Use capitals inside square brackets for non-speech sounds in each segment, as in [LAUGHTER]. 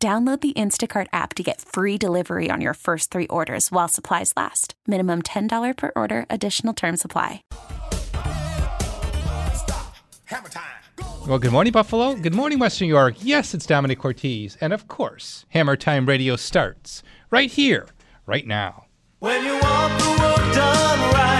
Download the Instacart app to get free delivery on your first three orders while supplies last. Minimum $10 per order, additional term supply. Well, good morning, Buffalo. Good morning, Western New York. Yes, it's Domenic Cortese. And of course, Hammer Time Radio starts right here, right now. When you want the work done right,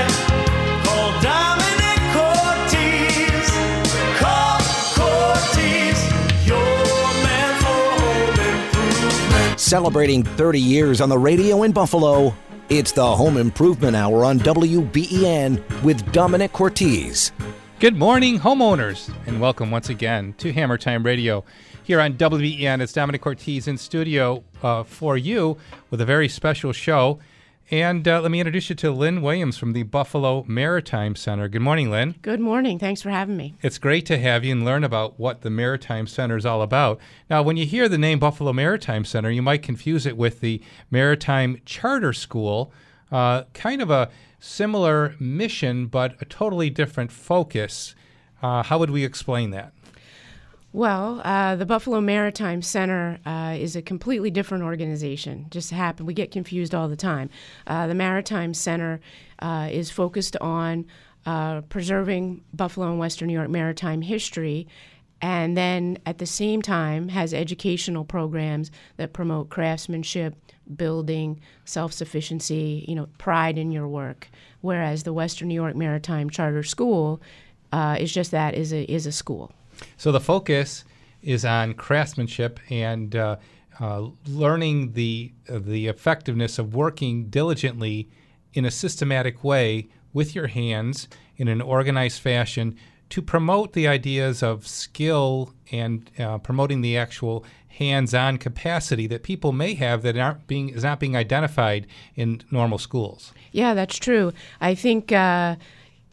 Celebrating 30 years on the radio in Buffalo, it's the Home Improvement Hour on WBEN with Domenic Cortese. Good morning, homeowners, and welcome once again to Hammer Time Radio here on WBEN. It's Domenic Cortese in studio uh, for you with a very special show. And uh, let me introduce you to Lynn Williams from the Buffalo Maritime Center. Good morning, Lynn. Good morning. Thanks for having me. It's great to have you and learn about what the Maritime Center is all about. Now, when you hear the name Buffalo Maritime Center, you might confuse it with the Maritime Charter School, uh, kind of a similar mission, but a totally different focus. Uh, how would we explain that? Well, uh, the Buffalo Maritime Center uh, is a completely different organization. Just happen we get confused all the time. Uh, the Maritime Center uh, is focused on uh, preserving Buffalo and Western New York maritime history, and then at the same time has educational programs that promote craftsmanship, building, self-sufficiency, you know, pride in your work. Whereas the Western New York Maritime Charter School uh, is just that is a is a school. So the focus is on craftsmanship and uh, uh, learning the uh, the effectiveness of working diligently in a systematic way with your hands in an organized fashion to promote the ideas of skill and uh, promoting the actual hands-on capacity that people may have that aren't being is not being identified in normal schools. Yeah, that's true. I think.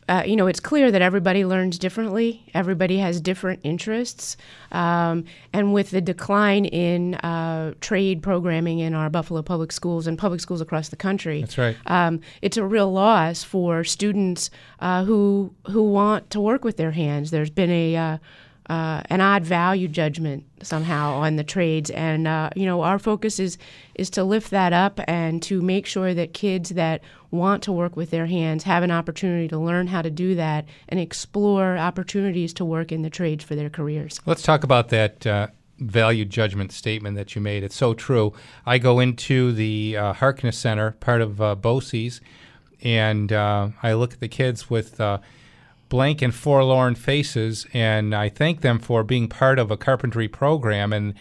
Uh, you know, it's clear that everybody learns differently. Everybody has different interests. Um, and with the decline in uh, trade programming in our Buffalo public schools and public schools across the country, That's right. um, it's a real loss for students uh, who who want to work with their hands. There's been a uh, uh, an odd value judgment somehow on the trades, and uh, you know our focus is is to lift that up and to make sure that kids that want to work with their hands have an opportunity to learn how to do that and explore opportunities to work in the trades for their careers. Let's talk about that uh, value judgment statement that you made. It's so true. I go into the uh, Harkness Center, part of uh, BOCES, and uh, I look at the kids with uh, blank and forlorn faces, and I thank them for being part of a carpentry program. And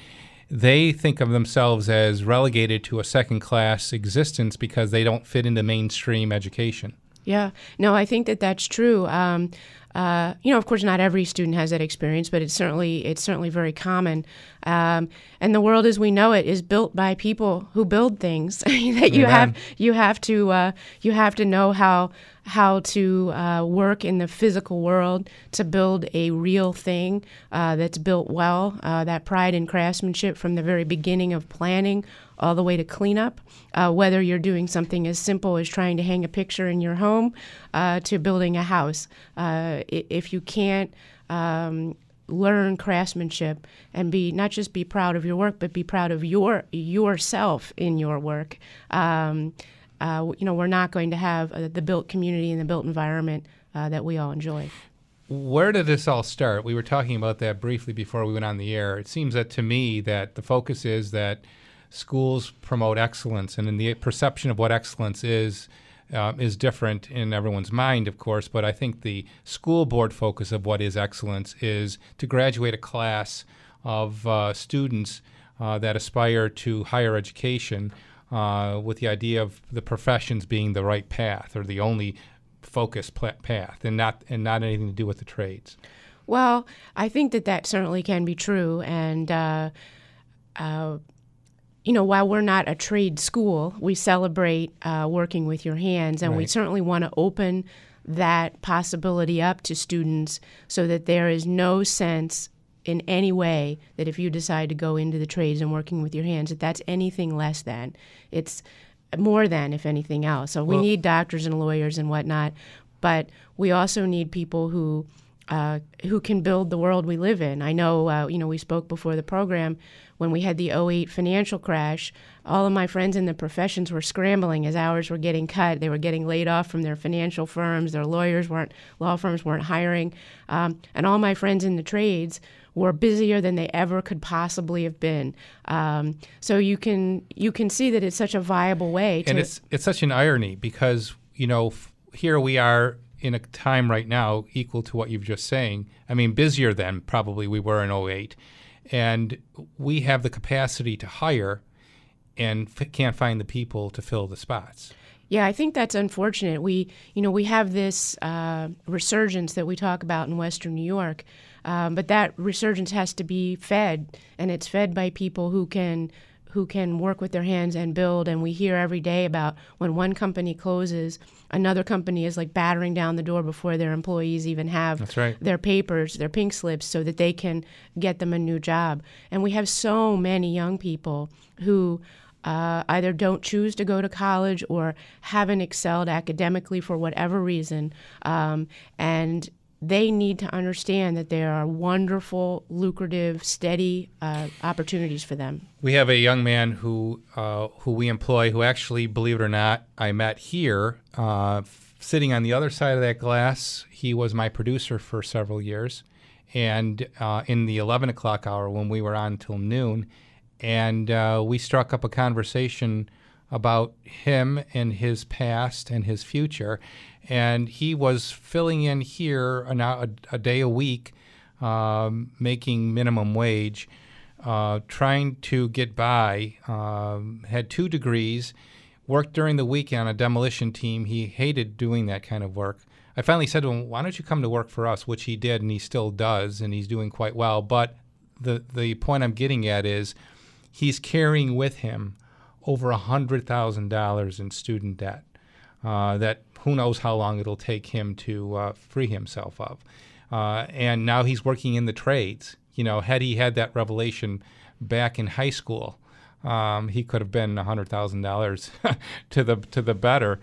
they think of themselves as relegated to a second class existence because they don't fit into mainstream education. Yeah, no, I think that that's true. Um, uh, you know, of course, not every student has that experience, but it's certainly it's certainly very common. Um, and the world as we know it is built by people who build things. [LAUGHS] that you Amen. have you have to uh, you have to know how how to uh, work in the physical world to build a real thing uh, that's built well. Uh, that pride and craftsmanship from the very beginning of planning all the way to cleanup. Uh, whether you're doing something as simple as trying to hang a picture in your home uh, to building a house, uh, if you can't um, learn craftsmanship and be not just be proud of your work, but be proud of your yourself in your work. Um, uh, you know, we're not going to have uh, the built community and the built environment uh, that we all enjoy. Where did this all start? We were talking about that briefly before we went on the air. It seems that to me that the focus is that schools promote excellence, and in the perception of what excellence is uh, is different in everyone's mind, of course. But I think the school board focus of what is excellence is to graduate a class of uh, students uh, that aspire to higher education, uh, with the idea of the professions being the right path or the only focus pla- path, and not and not anything to do with the trades. Well, I think that that certainly can be true, and uh, uh, you know, while we're not a trade school, we celebrate uh, working with your hands, and we certainly want to open that possibility up to students so that there is no sense in any way that if you decide to go into the trades and working with your hands, that that's anything less than. It's more than, if anything else. So we Well- need doctors and lawyers and whatnot, but we also need people who uh, who can build the world we live in. I know, uh, you know, we spoke before the program when we had the 08 financial crash. All of my friends in the professions were scrambling as hours were getting cut. They were getting laid off from their financial firms. Their lawyers weren't, law firms weren't hiring, um, and all my friends in the trades were busier than they ever could possibly have been. Um, so you can you can see that it's such a viable way to and it's it's such an irony because you know f- here we are in a time right now equal to what you've just saying. I mean, busier than probably we were in 08. and we have the capacity to hire and f- can't find the people to fill the spots. Yeah, I think that's unfortunate. We, you know, we have this uh, resurgence that we talk about in Western New York, um, but that resurgence has to be fed, and it's fed by people who can who can work with their hands and build. And we hear every day about when one company closes, another company is like battering down the door before their employees even have right. their papers, their pink slips, so that they can get them a new job. And we have so many young people who uh, either don't choose to go to college or haven't excelled academically for whatever reason. Um, and they need to understand that there are wonderful, lucrative, steady uh, opportunities for them. We have a young man who uh, who we employ who actually, believe it or not, I met here, uh, sitting on the other side of that glass. He was my producer for several years, and uh, in the eleven o'clock hour when we were on till noon, and uh, we struck up a conversation about him and his past and his future, and he was filling in here a, a day a week, um, making minimum wage uh, trying to get by, um, had two degrees, worked during the week on a demolition team. He hated doing that kind of work. I finally said to him, Why don't you come to work for us? Which he did, and he still does, and he's doing quite well. But the, the point I'm getting at is he's carrying with him over $100,000 in student debt uh, that who knows how long it'll take him to uh, free himself of. Uh, and now he's working in the trades. You know, had he had that revelation back in high school, um, he could have been hundred thousand dollars [LAUGHS] to the to the better,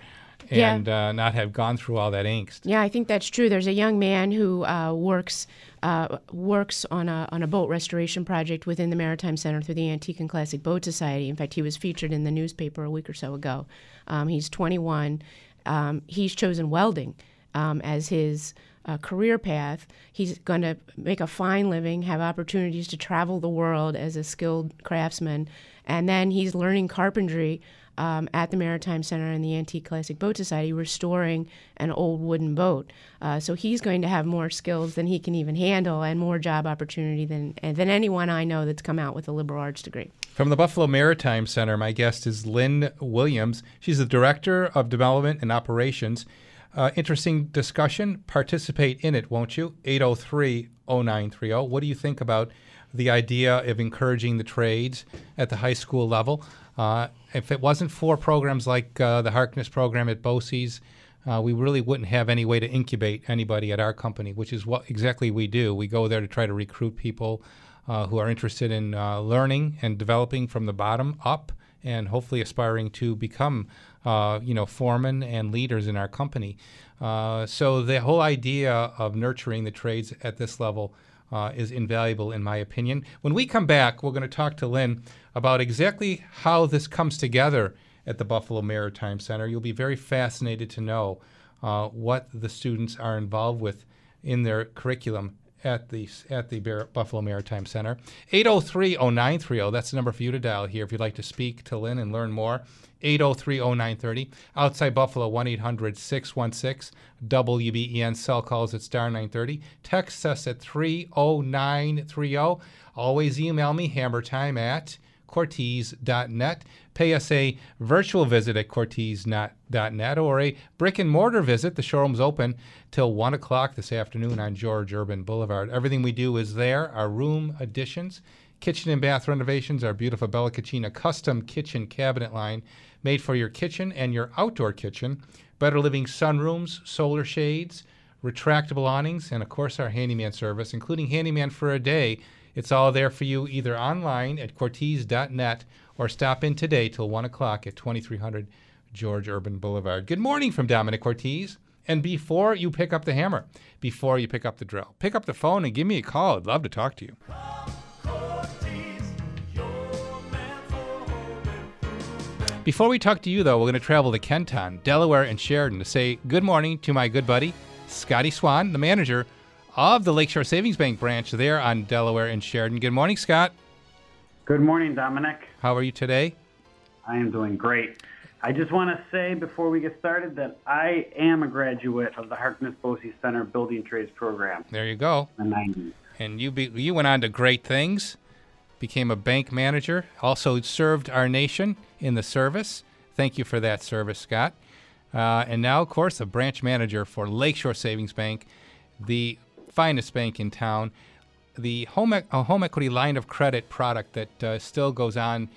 Yeah. and uh, not have gone through all that angst. Yeah, I think that's true. There's a young man who uh, works uh, works on a on a boat restoration project within the Maritime Center through the Antique and Classic Boat Society. In fact, he was featured in the newspaper a week or so ago. Um, he's 21. Um, he's chosen welding um, as his uh, career path. He's going to make a fine living, have opportunities to travel the world as a skilled craftsman, and then he's learning carpentry um, at the Maritime Center and the Antique Classic Boat Society, restoring an old wooden boat. Uh, so he's going to have more skills than he can even handle, and more job opportunity than than anyone I know that's come out with a liberal arts degree. From the Buffalo Maritime Center, my guest is Lynn Williams. She's the Director of Development and Operations. Uh, interesting discussion. Participate in it, won't you? 803 0930. What do you think about the idea of encouraging the trades at the high school level? Uh, if it wasn't for programs like uh, the Harkness program at BOCES, uh, we really wouldn't have any way to incubate anybody at our company, which is what exactly we do. We go there to try to recruit people uh, who are interested in uh, learning and developing from the bottom up, and hopefully aspiring to become, you know, foremen and leaders in our company. So the whole idea of nurturing the trades at this level uh, is invaluable, in my opinion. When we come back, we're going to talk to Lynn about exactly how this comes together at the Buffalo Maritime Center. You'll be very fascinated to know uh, what the students are involved with in their curriculum at the at the Bar- Buffalo Maritime Center. 803-0930, that's the number for you to dial here if you'd like to speak to Lynn and learn more. 803-0930. Outside Buffalo, 1-800-616-WBEN. Cell calls at star 930. Text us at 30930. Always email me, hammertime at cortese.net. Pay us a virtual visit at cortese.net or a brick and mortar visit. The showroom's open till 1 o'clock this afternoon on George Urban Boulevard. Everything we do is there. Our room additions Kitchen and bath renovations, our beautiful Bella Cucina custom kitchen cabinet line made for your kitchen and your outdoor kitchen. Better living sunrooms, solar shades, retractable awnings, and of course our handyman service, including handyman for a day. It's all there for you either online at Cortese.net or stop in today till 1 o'clock at 2300 George Urban Boulevard. Good morning from Domenic Cortese. And before you pick up the hammer, before you pick up the drill, pick up the phone and give me a call. I'd love to talk to you. Before we talk to you, though, we're going to travel to Kenton, Delaware, and Sheridan to say good morning to my good buddy, Scotty Swan, the manager of the Lakeshore Savings Bank branch there on Delaware and Sheridan. Good morning, Scott. Good morning, Domenic. How are you today? I am doing great. I just want to say before we get started that I am a graduate of the Harkness BOCES Center Building Trades Program There you go. the 90s. And you be, you went on to great things, became a bank manager, also served our nation in the service. Thank you for that service, Scott. Uh, and now, of course, a branch manager for Lakeshore Savings Bank, the finest bank in town. The home, a home equity line of credit product that uh, still goes on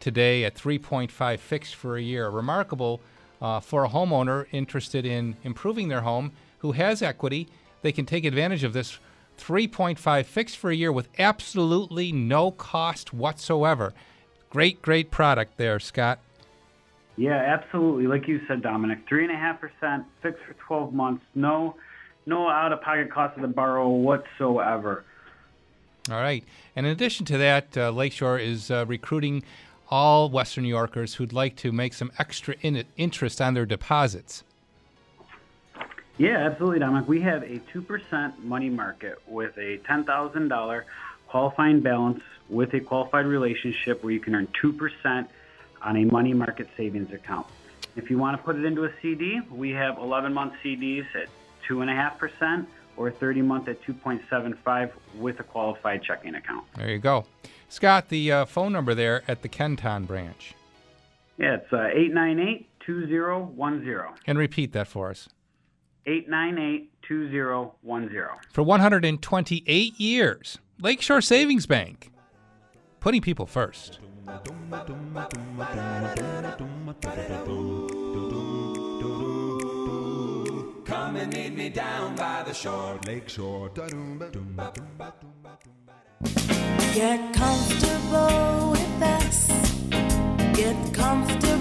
today at 3.5 fixed for a year. Remarkable uh, for a homeowner interested in improving their home who has equity. They can take advantage of this 3.5 fixed for a year with absolutely no cost whatsoever. Great, great product there, Scott. Yeah, absolutely. Like you said, Domenic, three and a half percent fixed for 12 months. No, no out-of-pocket cost of the borrow whatsoever. All right. And in addition to that, uh, Lakeshore is uh, recruiting all Western New Yorkers who'd like to make some extra in- interest on their deposits. Yeah, absolutely, Domenic. We have a 2% money market with a $10,000 qualifying balance with a qualified relationship where you can earn 2% on a money market savings account. If you want to put it into a CD, we have 11 month CDs at 2.5% or 30 month at 2.75 with a qualified checking account. There you go. Scott, the uh, phone number there at the Kenton branch. Yeah, it's uh, 898 2010. And repeat that for us. 898 2010. For 128 years, Lakeshore Savings Bank, putting people first. Come and meet me down by the shore. Lakeshore. Get comfortable with us. Get comfortable with us.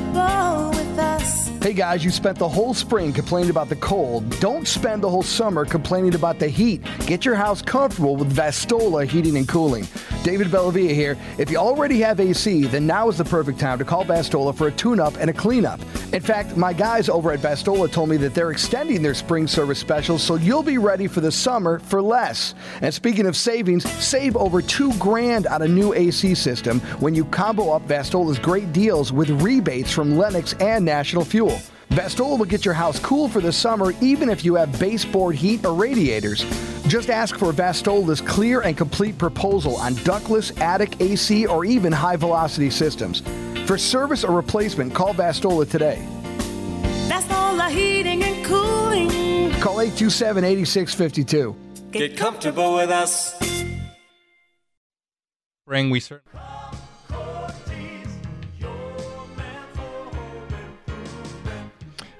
Hey guys, you spent the whole spring complaining about the cold. Don't spend the whole summer complaining about the heat. Get your house comfortable with Vastola Heating and Cooling. David Bellavia here. If you already have AC, then now is the perfect time to call Vastola for a tune up and a cleanup. In fact, my guys over at Vastola told me that they're extending their spring service specials so you'll be ready for the summer for less. And speaking of savings, save over two grand on a new AC system when you combo up Vastola's great deals with rebates from Lennox and National Fuel. Vastola will get your house cool for the summer even if you have baseboard heat or radiators. Just ask for Vastola's clear and complete proposal on ductless, attic, AC, or even high velocity systems. For service or replacement, call Vastola today. That's all the heating and cooling. Call 827 8652. Get comfortable with us. Spring, we certainly.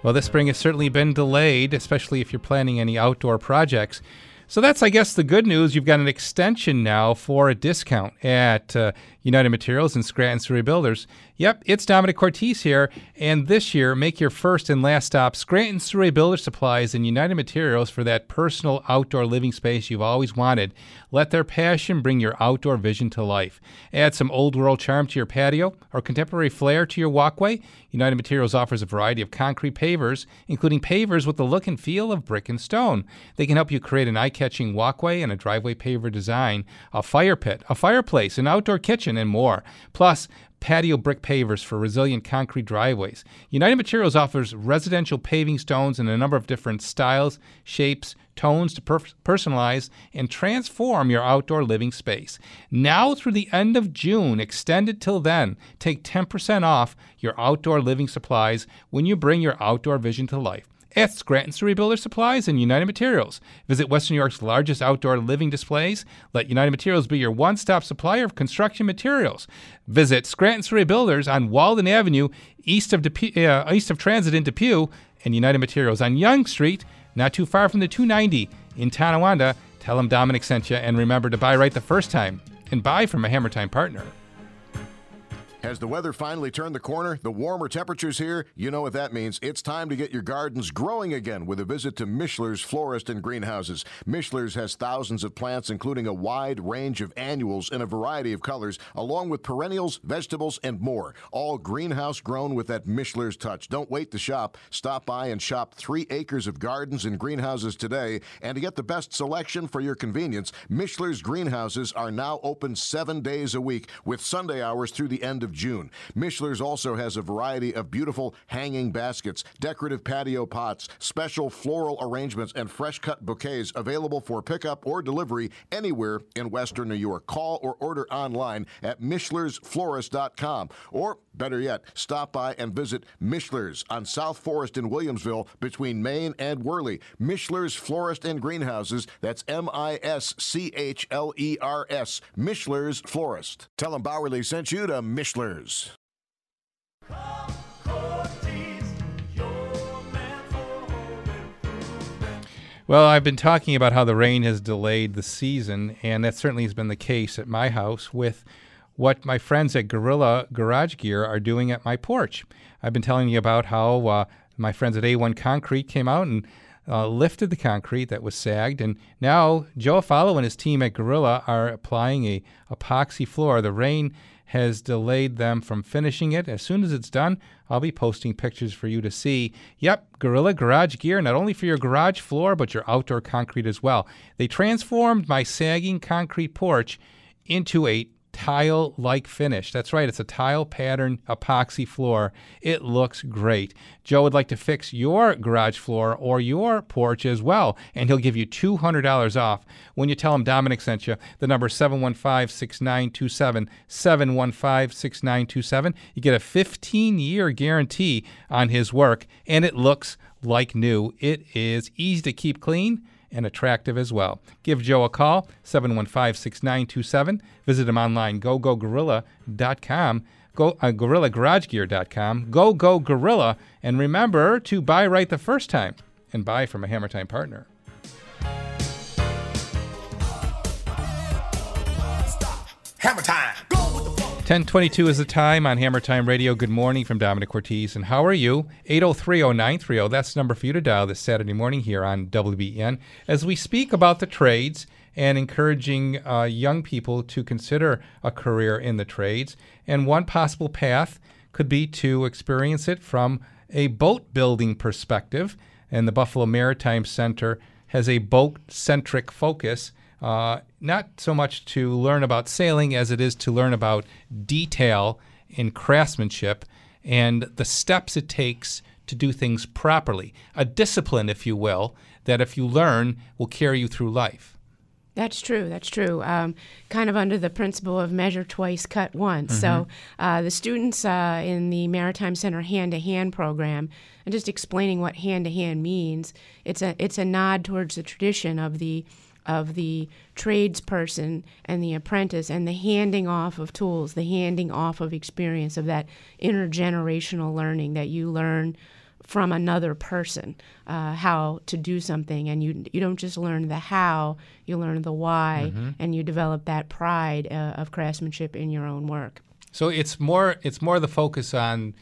Well, this spring has certainly been delayed, especially if you're planning any outdoor projects. So that's, I guess, the good news. You've got an extension now for a discount at uh, United Materials and Scranton Surrey Builders. Yep, it's Domenic Cortese here, and this year, make your first and last stop Scranton Surrey Builder Supplies and United Materials for that personal outdoor living space you've always wanted. Let their passion bring your outdoor vision to life. Add some old world charm to your patio or contemporary flair to your walkway. United Materials offers a variety of concrete pavers, including pavers with the look and feel of brick and stone. They can help you create an eye catching walkway and a driveway paver design, a fire pit, a fireplace, an outdoor kitchen, and more. Plus, patio brick pavers for resilient concrete driveways. United Materials offers residential paving stones in a number of different styles, shapes, tones to per- personalize and transform your outdoor living space. Now through the end of June, extended till then, take 10% off your outdoor living supplies when you bring your outdoor vision to life. At Scranton Surrey Builder Supplies and United Materials. Visit Western New York's largest outdoor living displays. Let United Materials be your one stop supplier of construction materials. Visit Scranton Surrey Builders on Walden Avenue, east of, uh, east of Transit in Depew, and United Materials on Young Street, not too far from the 290 in Tonawanda. Tell them Domenic sent you, and remember to buy right the first time and buy from a Hammer Time partner. Has the weather finally turned the corner? The warmer temperatures here, you know what that means. It's time to get your gardens growing again with a visit to Mischler's Florist and Greenhouses. Mischler's has thousands of plants, including a wide range of annuals in a variety of colors, along with perennials, vegetables, and more. All greenhouse grown with that Mischler's touch. Don't wait to shop. Stop by and shop three acres of gardens and greenhouses today. And to get the best selection for your convenience, Mischler's Greenhouses are now open seven days a week with Sunday hours through the end of June. Mischler's also has a variety of beautiful hanging baskets, decorative patio pots, special floral arrangements, and fresh cut bouquets available for pickup or delivery anywhere in Western New York. Call or order online at Mischler'sFlorist.com or Better yet, stop by and visit Mischler's on South Forest in Williamsville between Main and Wehrle. Mischler's Florist and Greenhouses. That's M I S C H L E R S. Mischler's Florist. Tell them Bowerly sent you to Mischler's. Well, I've been talking about how the rain has delayed the season, and that certainly has been the case at my house with what my friends at Gorilla Garage Gear are doing at my porch. I've been telling you about how uh, my friends at A1 Concrete came out and uh, lifted the concrete that was sagged, and now Joe Follow and his team at Gorilla are applying a epoxy floor. The rain has delayed them from finishing it. As soon as it's done, I'll be posting pictures for you to see. Yep, Gorilla Garage Gear, not only for your garage floor, but your outdoor concrete as well. They transformed my sagging concrete porch into a tile like finish. That's right, it's a tile pattern epoxy floor. It looks great. Joe would like to fix your garage floor or your porch as well, and he'll give you $200 off when you tell him Domenic sent you. The number 715 6927. 715 6927. You get a 15 year guarantee on his work, and it looks like new. It is easy to keep clean and attractive as well. Give Joe a call, 715 6927. Visit him online, gogogorilla.com, go, uh, gorillagaragegear.com, go, go, gorilla. And remember to buy right the first time and buy from a Hammer Time partner. Hammer time. 1022 is the time on Hammer Time Radio. Good morning from Domenic Cortese. And how are you? 8030930. That's the number for you to dial this Saturday morning here on WBEN as we speak about the trades and encouraging uh, young people to consider a career in the trades. And one possible path could be to experience it from a boat building perspective. And the Buffalo Maritime Center has a boat centric focus uh, not so much to learn about sailing as it is to learn about detail in craftsmanship and the steps it takes to do things properly. A discipline, if you will, that if you learn will carry you through life. That's true. That's true. Um, kind of under the principle of measure twice, cut once. Mm-hmm. So uh, the students uh, in the Maritime Center hand to hand program, and just explaining what hand to hand means, it's a it's a nod towards the tradition of the of the tradesperson and the apprentice and the handing off of tools, the handing off of experience, of that intergenerational learning that you learn from another person uh, how to do something and you you don't just learn the how you learn the why mm-hmm. and you develop that pride uh, of craftsmanship in your own work so it's more it's more the focus on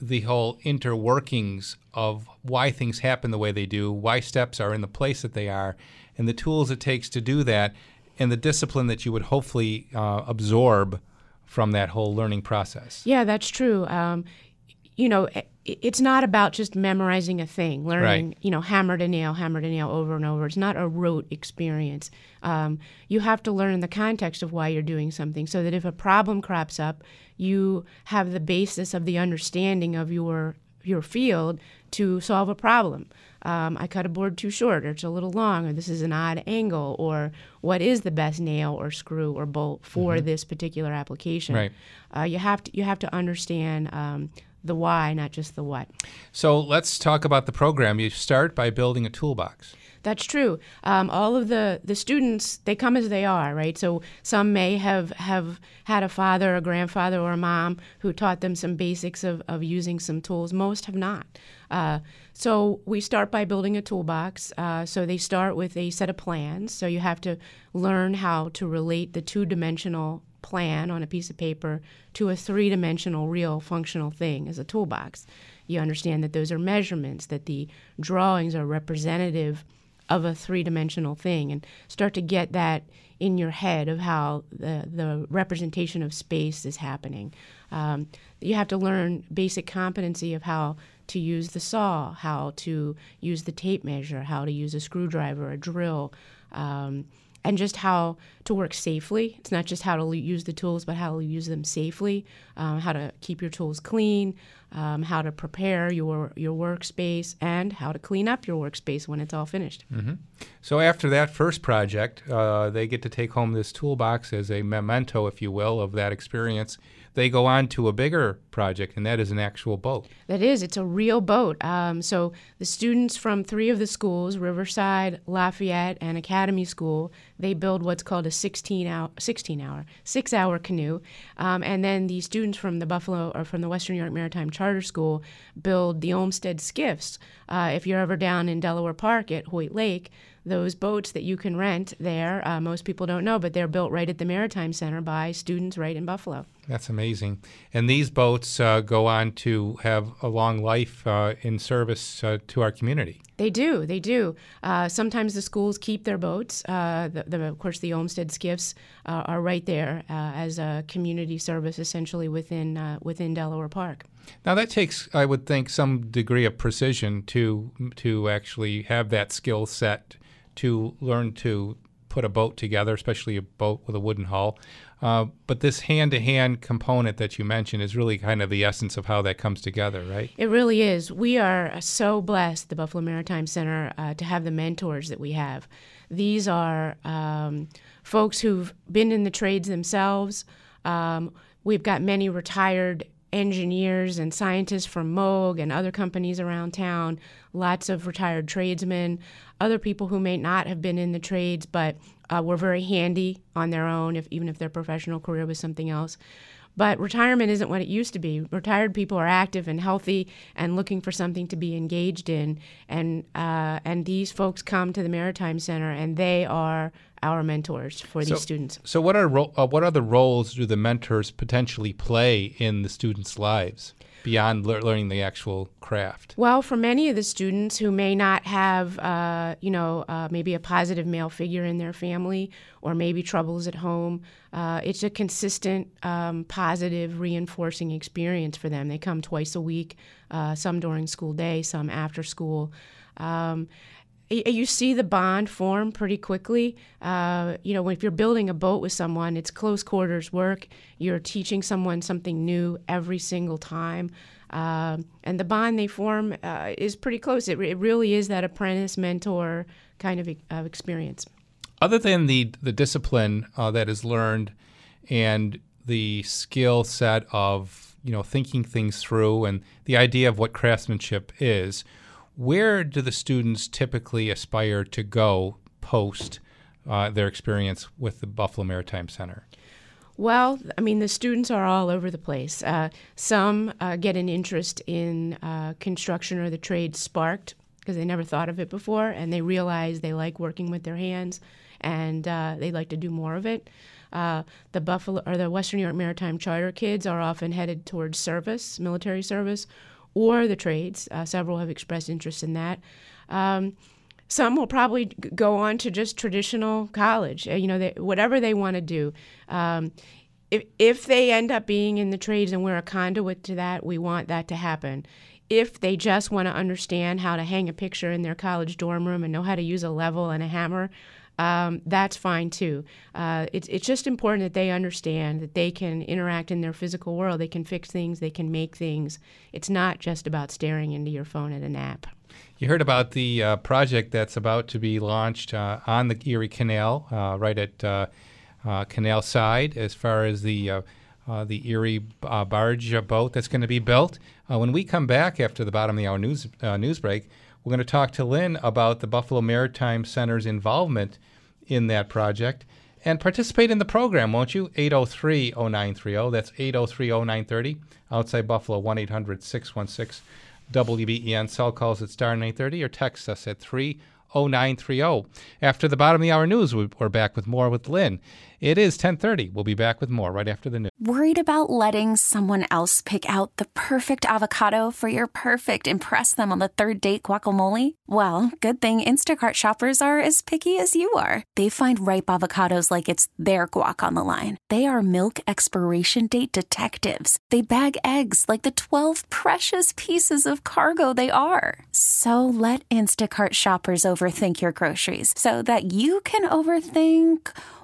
the whole interworkings of why things happen the way they do why steps are in the place that they are and the tools it takes to do that and the discipline that you would hopefully uh, absorb from that whole learning process. Yeah, that's true. Um, you know, it's not about just memorizing a thing, learning, right. you know, hammer to nail, hammer to nail over and over. It's not a rote experience. Um, you have to learn the context of why you're doing something so that if a problem crops up, you have the basis of the understanding of your your field to solve a problem. Um, I cut a board too short, or it's a little long, or this is an odd angle, or what is the best nail or screw or bolt for mm-hmm. this particular application. Right. Uh, you have to you have to understand um, the why, not just the what. So let's talk about the program. You start by building a toolbox. That's true. Um, all of the, the students, they come as they are, right? So some may have, have had a father, a grandfather, or a mom who taught them some basics of, of using some tools. Most have not. Uh, so we start by building a toolbox. Uh, so they start with a set of plans. So you have to learn how to relate the two dimensional plan on a piece of paper to a three dimensional, real functional thing as a toolbox. You understand that those are measurements, that the drawings are representative of a three dimensional thing, and start to get that in your head of how the, the representation of space is happening. Um, you have to learn basic competency of how to use the saw, how to use the tape measure, how to use a screwdriver, a drill. Um, and just how to work safely. It's not just how to use the tools, but how to use them safely, um, how to keep your tools clean, um, how to prepare your, your workspace, and how to clean up your workspace when it's all finished. Mm-hmm. So after that first project, uh, they get to take home this toolbox as a memento, if you will, of that experience. They go on to a bigger project, and that is an actual boat. That is, it's a real boat. Um, so the students from three of the schools, Riverside, Lafayette, and Academy School, they build what's called a 16 hour, 16 hour, six hour canoe. Um, and then the students from the Buffalo or from the Western New York Maritime Charter School build the Olmsted skiffs. Uh, if you're ever down in Delaware Park at Hoyt Lake, those boats that you can rent there, uh, most people don't know, but they're built right at the Maritime Center by students right in Buffalo. That's amazing. And these boats uh, go on to have a long life uh, in service uh, to our community. They do, they do. Uh, sometimes the schools keep their boats. Uh, the, the, of course, the Olmsted skiffs uh, are right there as a community service, essentially within within Delaware Park. Now that takes, I would think, some degree of precision to to actually have that skill set to learn to put a boat together, especially a boat with a wooden hull. Uh, but this hand to hand component that you mentioned is really kind of the essence of how that comes together, right? It really is. We are so blessed, the Buffalo Maritime Center, uh, to have the mentors that we have. These are um, folks who've been in the trades themselves. Um, we've got many retired engineers and scientists from Moog and other companies around town, lots of retired tradesmen, other people who may not have been in the trades but uh, were very handy on their own, if, even if their professional career was something else. But retirement isn't what it used to be. Retired people are active and healthy and looking for something to be engaged in. And uh, and these folks come to the Maritime Center and they are our mentors for so, these students. So what are uh, what other roles do the mentors potentially play in the students' lives? Beyond le- learning the actual craft? Well, for many of the students who may not have, uh, you know, uh, maybe a positive male figure in their family or maybe troubles at home, uh, it's a consistent, um, positive, reinforcing experience for them. They come twice a week, uh, some during school day, some after school. Um, you see the bond form pretty quickly. Uh, you know, if you're building a boat with someone, it's close quarters work. You're teaching someone something new every single time. Uh, and the bond they form uh, is pretty close. It, it, really is that apprentice mentor kind of, of experience. Other than the, the discipline uh, that is learned and the skill set of you know thinking things through and the idea of what craftsmanship is, where do the students typically aspire to go post uh, their experience with the Buffalo Maritime Center? Well, I mean, the students are all over the place. Uh, some uh, get an interest in uh, construction or the trade sparked because they never thought of it before, and they realize they like working with their hands and uh, they'd like to do more of it. Uh, the Buffalo or the Western New York Maritime Charter kids are often headed towards service, military service, or the trades. Uh, several have expressed interest in that. Um, some will probably go on to just traditional college. Uh, you know, they, whatever they want to do. Um, if if they end up being in the trades and we're a conduit to that, we want that to happen. If they just want to understand how to hang a picture in their college dorm room and know how to use a level and a hammer, um, that's fine too. Uh, it's, it's just important that they understand that they can interact in their physical world. They can fix things, they can make things. It's not just about staring into your phone at an app. You heard about the uh, project that's about to be launched uh, on the Erie Canal, uh, right at uh, uh, Canal Side, as far as the the Erie barge boat that's going to be built. When we come back after the bottom of the hour news news break, we're going to talk to Lynn about the Buffalo Maritime Center's involvement in that project and participate in the program, won't you? 803 0930. That's 803 0930. Outside Buffalo, 1 800 616 WBEN. Cell calls at star 930 or text us at 30930. After the bottom of the hour news, we- we're back with more with Lynn. It is 1030. We'll be back with more right after the news. Worried about letting someone else pick out the perfect avocado for your perfect impress them on the third date guacamole? Well, good thing Instacart shoppers are as picky as you are. They find ripe avocados like it's their guac on the line. They are milk expiration date detectives. They bag eggs like the 12 precious pieces of cargo they are. So let Instacart shoppers overthink your groceries so that you can overthink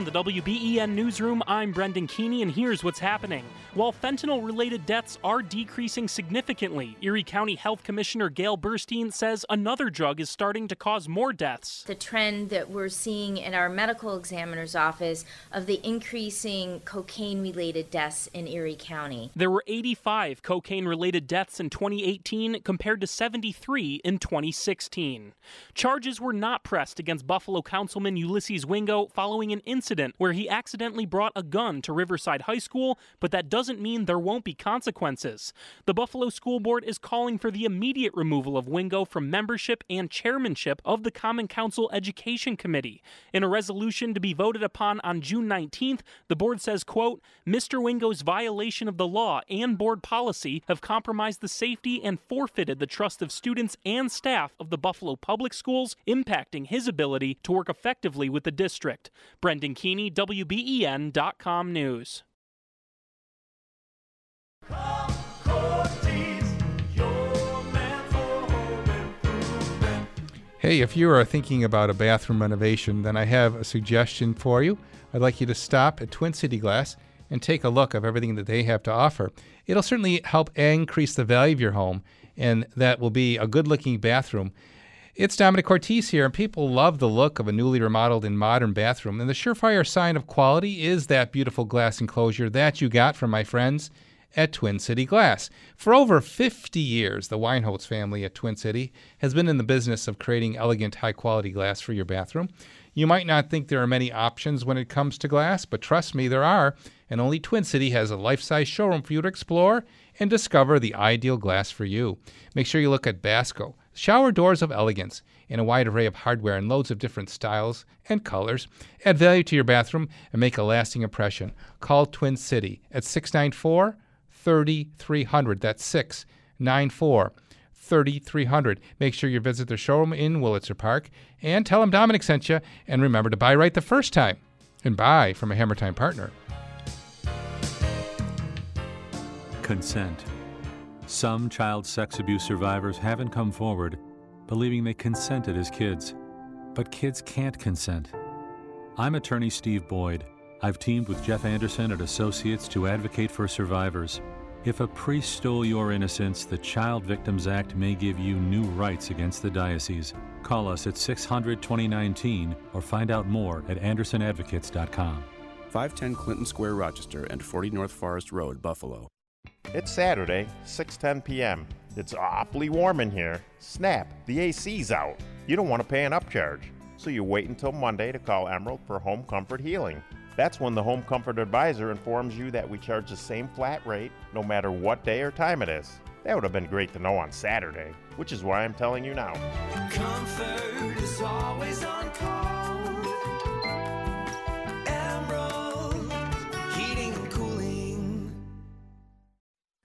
From the WBEN Newsroom, I'm Brendan Keeney, and here's what's happening. While fentanyl related deaths are decreasing significantly, Erie County Health Commissioner Gail Burstein says another drug is starting to cause more deaths. the trend that we're seeing in our medical examiner's office of the increasing cocaine related deaths in Erie County. There were 85 cocaine related deaths in 2018 compared to 73 in 2016. Charges were not pressed against Buffalo Councilman Ulysses Wingo following an incident where he accidentally brought a gun to Riverside High School, but that doesn't mean there won't be consequences. The Buffalo School Board is calling for the immediate removal of Wingo from membership and chairmanship of the Common Council Education Committee. In a resolution to be voted upon on June 19th, the board says, quote, Mr. Wingo's violation of the law and board policy have compromised the safety and forfeited the trust of students and staff of the Buffalo Public Schools, impacting his ability to work effectively with the district. Brendan WBEN.com News. Hey, if you are thinking about a bathroom renovation, then I have a suggestion for you. I'd like you to stop at Twin City Glass and take a look of everything that they have to offer. It'll certainly help increase the value of your home, and that will be a good looking bathroom. It's Domenic Cortese here, and people love the look of a newly remodeled and modern bathroom. And the surefire sign of quality is that beautiful glass enclosure that you got from my friends at Twin City Glass. For over 50 years, the Weinholz family at Twin City has been in the business of creating elegant, high quality glass for your bathroom. You might not think there are many options when it comes to glass, but trust me, there are, and only Twin City has a life size showroom for you to explore and discover the ideal glass for you. Make sure you look at Basco, shower doors of elegance, in a wide array of hardware and loads of different styles and colors. Add value to your bathroom and make a lasting impression. Call Twin City at 694 3300. That's 694 3300. Make sure you visit their showroom in Wurlitzer Park and tell them Domenic sent you. And remember to buy right the first time and buy from a Hammer Time partner. Consent. Some child sex abuse survivors haven't come forward believing they consented as kids. But kids can't consent. I'm attorney Steve Boyd. I've teamed with Jeff Anderson at Associates to advocate for survivors. If a priest stole your innocence, the Child Victims Act may give you new rights against the diocese. Call us at 600 2019 or find out more at andersonadvocates.com. 510 Clinton Square, Rochester, and 40 North Forest Road, Buffalo. It's Saturday, 6:10 p.m. It's awfully warm in here. Snap, the AC's out. You don't want to pay an upcharge, so you wait until Monday to call Emerald for home comfort healing. That's when the home comfort advisor informs you that we charge the same flat rate no matter what day or time it is. That would have been great to know on Saturday, which is why I'm telling you now.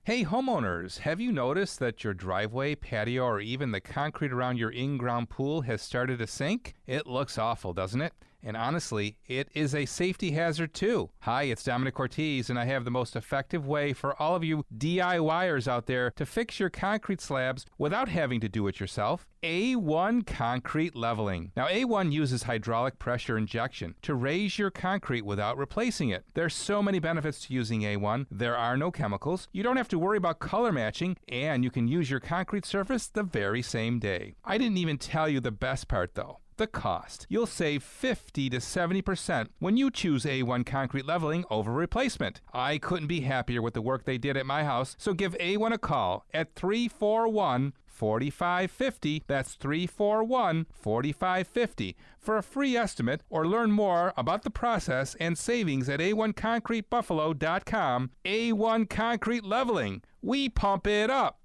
Hey, homeowners, have you noticed that your driveway, patio, or even the concrete around your in ground pool has started to sink? It looks awful, doesn't it? And honestly, it is a safety hazard too. Hi, it's Domenic Cortese, and I have the most effective way for all of you DIYers out there to fix your concrete slabs without having to do it yourself. A1 Concrete Leveling. Now, A1 uses hydraulic pressure injection to raise your concrete without replacing it. There's so many benefits to using A1. There are no chemicals, you don't have to worry about color matching, and you can use your concrete surface the very same day. I didn't even tell you the best part though the cost. You'll save 50 to 70% when you choose A1 concrete leveling over replacement. I couldn't be happier with the work they did at my house, so give A1 a call at 341 4550. That's 341 4550 for a free estimate or learn more about the process and savings at a1concretebuffalo.com. A1 Concrete Leveling. We pump it up.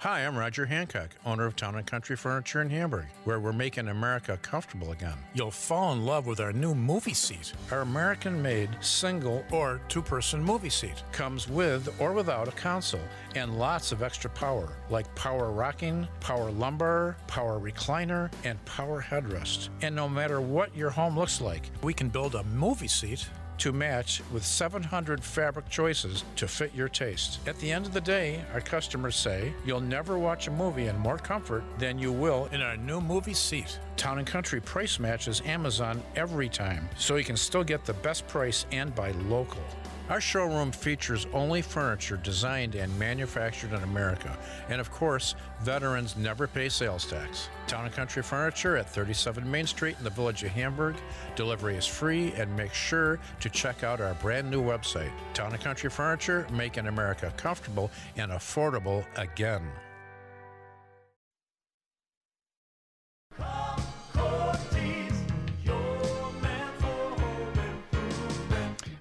Hi, I'm Roger Hancock, owner of Town and Country Furniture in Hamburg, where we're making America comfortable again. You'll fall in love with our new movie seat. Our American made single or two person movie seat comes with or without a console and lots of extra power, like power rocking, power lumbar, power recliner, and power headrest. And no matter what your home looks like, we can build a movie seat to match with 700 fabric choices to fit your taste. At the end of the day, our customers say you'll never watch a movie in more comfort than you will in our new movie seat. Town and Country price matches Amazon every time, so you can still get the best price and buy local. Our showroom features only furniture designed and manufactured in America. And of course, veterans never pay sales tax. Town and Country Furniture at 37 Main Street in the village of Hamburg. Delivery is free and make sure to check out our brand new website. Town and Country Furniture, making America comfortable and affordable again.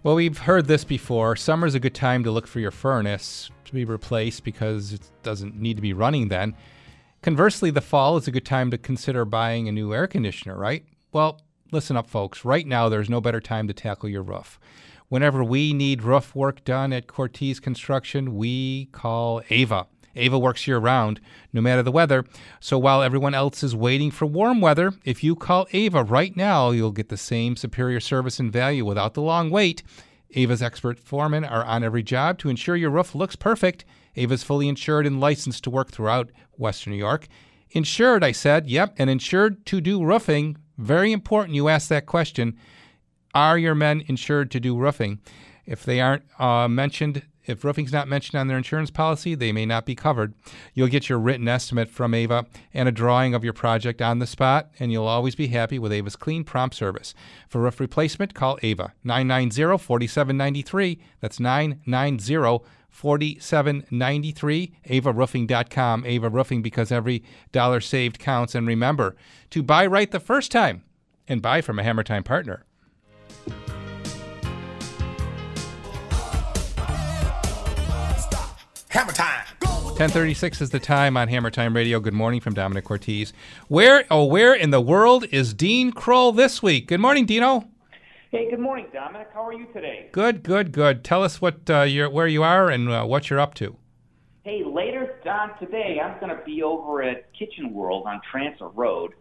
Well, we've heard this before. Summer's a good time to look for your furnace to be replaced because it doesn't need to be running then. Conversely, the fall is a good time to consider buying a new air conditioner, right? Well, listen up, folks. Right now, there's no better time to tackle your roof. Whenever we need roof work done at Cortese Construction, we call Ava. Ava works year round, no matter the weather. So while everyone else is waiting for warm weather, if you call Ava right now, you'll get the same superior service and value without the long wait. Ava's expert foremen are on every job to ensure your roof looks perfect. Ava's fully insured and licensed to work throughout Western New York. Insured, I said, yep, and insured to do roofing. Very important you ask that question. Are your men insured to do roofing? If they aren't uh, mentioned, if roofing's not mentioned on their insurance policy, they may not be covered. You'll get your written estimate from Ava and a drawing of your project on the spot, and you'll always be happy with Ava's clean, prompt service. For roof replacement, call Ava 990 4793. That's 990 4793. AvaRoofing.com. Ava Roofing because every dollar saved counts. And remember to buy right the first time and buy from a Hammer Time partner. Hammer time. 1036 is the time on Hammer Time Radio. Good morning from Domenic Cortese. Where, oh, where in the world is Dean Kroll this week? Good morning, Dino. Hey, good morning, Domenic. How are you today? Good, good, good. Tell us what uh, you're, where you are and uh, what you're up to. Hey, later on today, I'm going to be over at Kitchen World on Transit Road,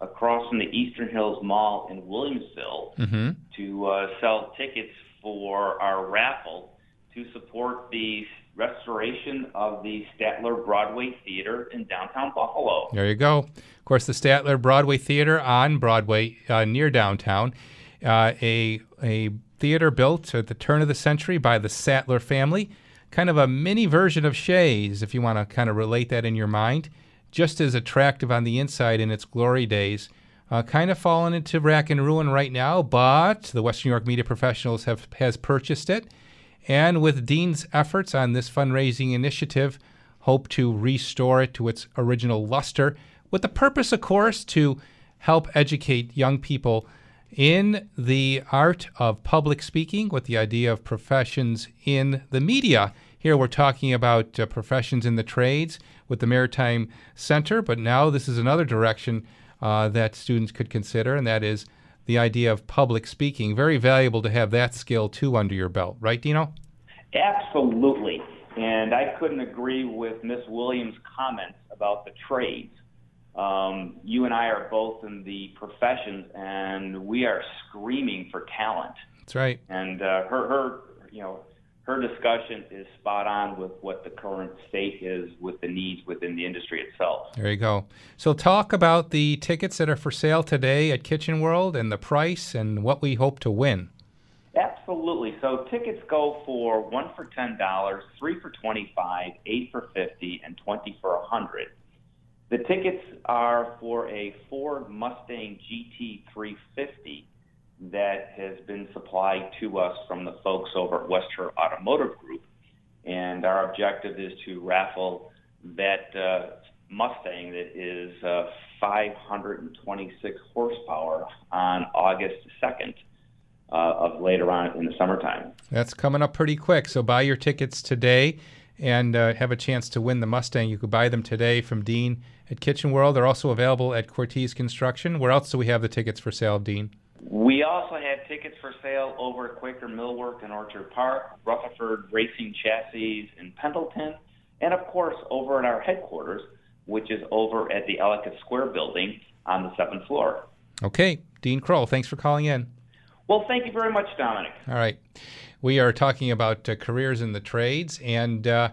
across from the Eastern Hills Mall in Williamsville, Mm-hmm. to uh, sell tickets for our raffle to support the restoration of the Sattler Broadway Theater in downtown Buffalo. There you go. Of course, the Statler Broadway Theater on Broadway uh, near downtown, uh, a a theater built at the turn of the century by the Sattler family, kind of a mini version of Shea's, if you want to kind of relate that in your mind. Just as attractive on the inside in its glory days. Uh, kind of fallen into rack and ruin right now, but the Western New York Media Professionals have has purchased it, and with Dean's efforts on this fundraising initiative, hope to restore it to its original luster, with the purpose, of course, to help educate young people in the art of public speaking with the idea of professions in the media. Here we're talking about uh, professions in the trades with the Maritime Center, but now this is another direction uh, that students could consider, and that is the idea of public speaking. Very valuable to have that skill too under your belt, right, Dino? Absolutely. And I couldn't agree with Miss Williams' comments about the trades. Um, you and I are both in the professions, and we are screaming for talent. That's right. And uh, her, her, you know, her discussion is spot on with what the current state is with the needs within the industry itself. There you go. So, talk about the tickets that are for sale today at Kitchen World and the price and what we hope to win. Absolutely. So tickets go for one for ten dollars, three for twenty-five, eight for fifty, and twenty for a hundred. The tickets are for a Ford Mustang GT350 that has been supplied to us from the folks over at Western Automotive Group, and our objective is to raffle that uh, Mustang that is uh, 526 horsepower on August 2nd uh, of later on in the summertime. That's coming up pretty quick. So, buy your tickets today and uh, have a chance to win the Mustang. You could buy them today from Dean at Kitchen World. They're also available at Cortese Construction. Where else do we have the tickets for sale, Dean? We also have tickets for sale over at Quaker Millwork in Orchard Park, Rutherford Racing Chassis in Pendleton, and of course over at our headquarters, which is over at the Ellicott Square building on the seventh floor. Okay, Dean Kroll, thanks for calling in. Well, thank you very much, Domenic. All right. We are talking about uh, careers in the trades and uh,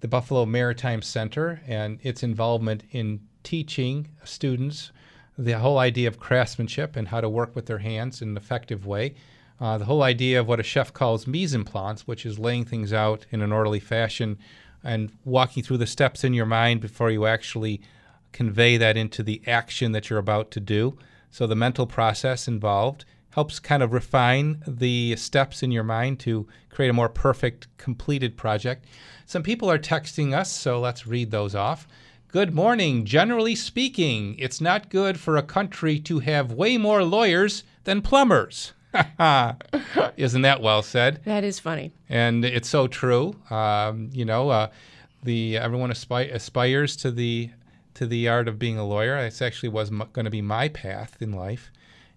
the Buffalo Maritime Center and its involvement in teaching students the whole idea of craftsmanship and how to work with their hands in an effective way. Uh, the whole idea of what a chef calls mise en place, which is laying things out in an orderly fashion and walking through the steps in your mind before you actually convey that into the action that you're about to do. So the mental process involved helps kind of refine the steps in your mind to create a more perfect, completed project. Some people are texting us, so let's read those off. Good morning. Generally speaking, it's not good for a country to have way more lawyers than plumbers. [LAUGHS] Isn't that well said? That is funny. And it's so true. Um, you know, uh, the everyone aspi- aspires to the to the art of being a lawyer. This actually was m- going to be my path in life,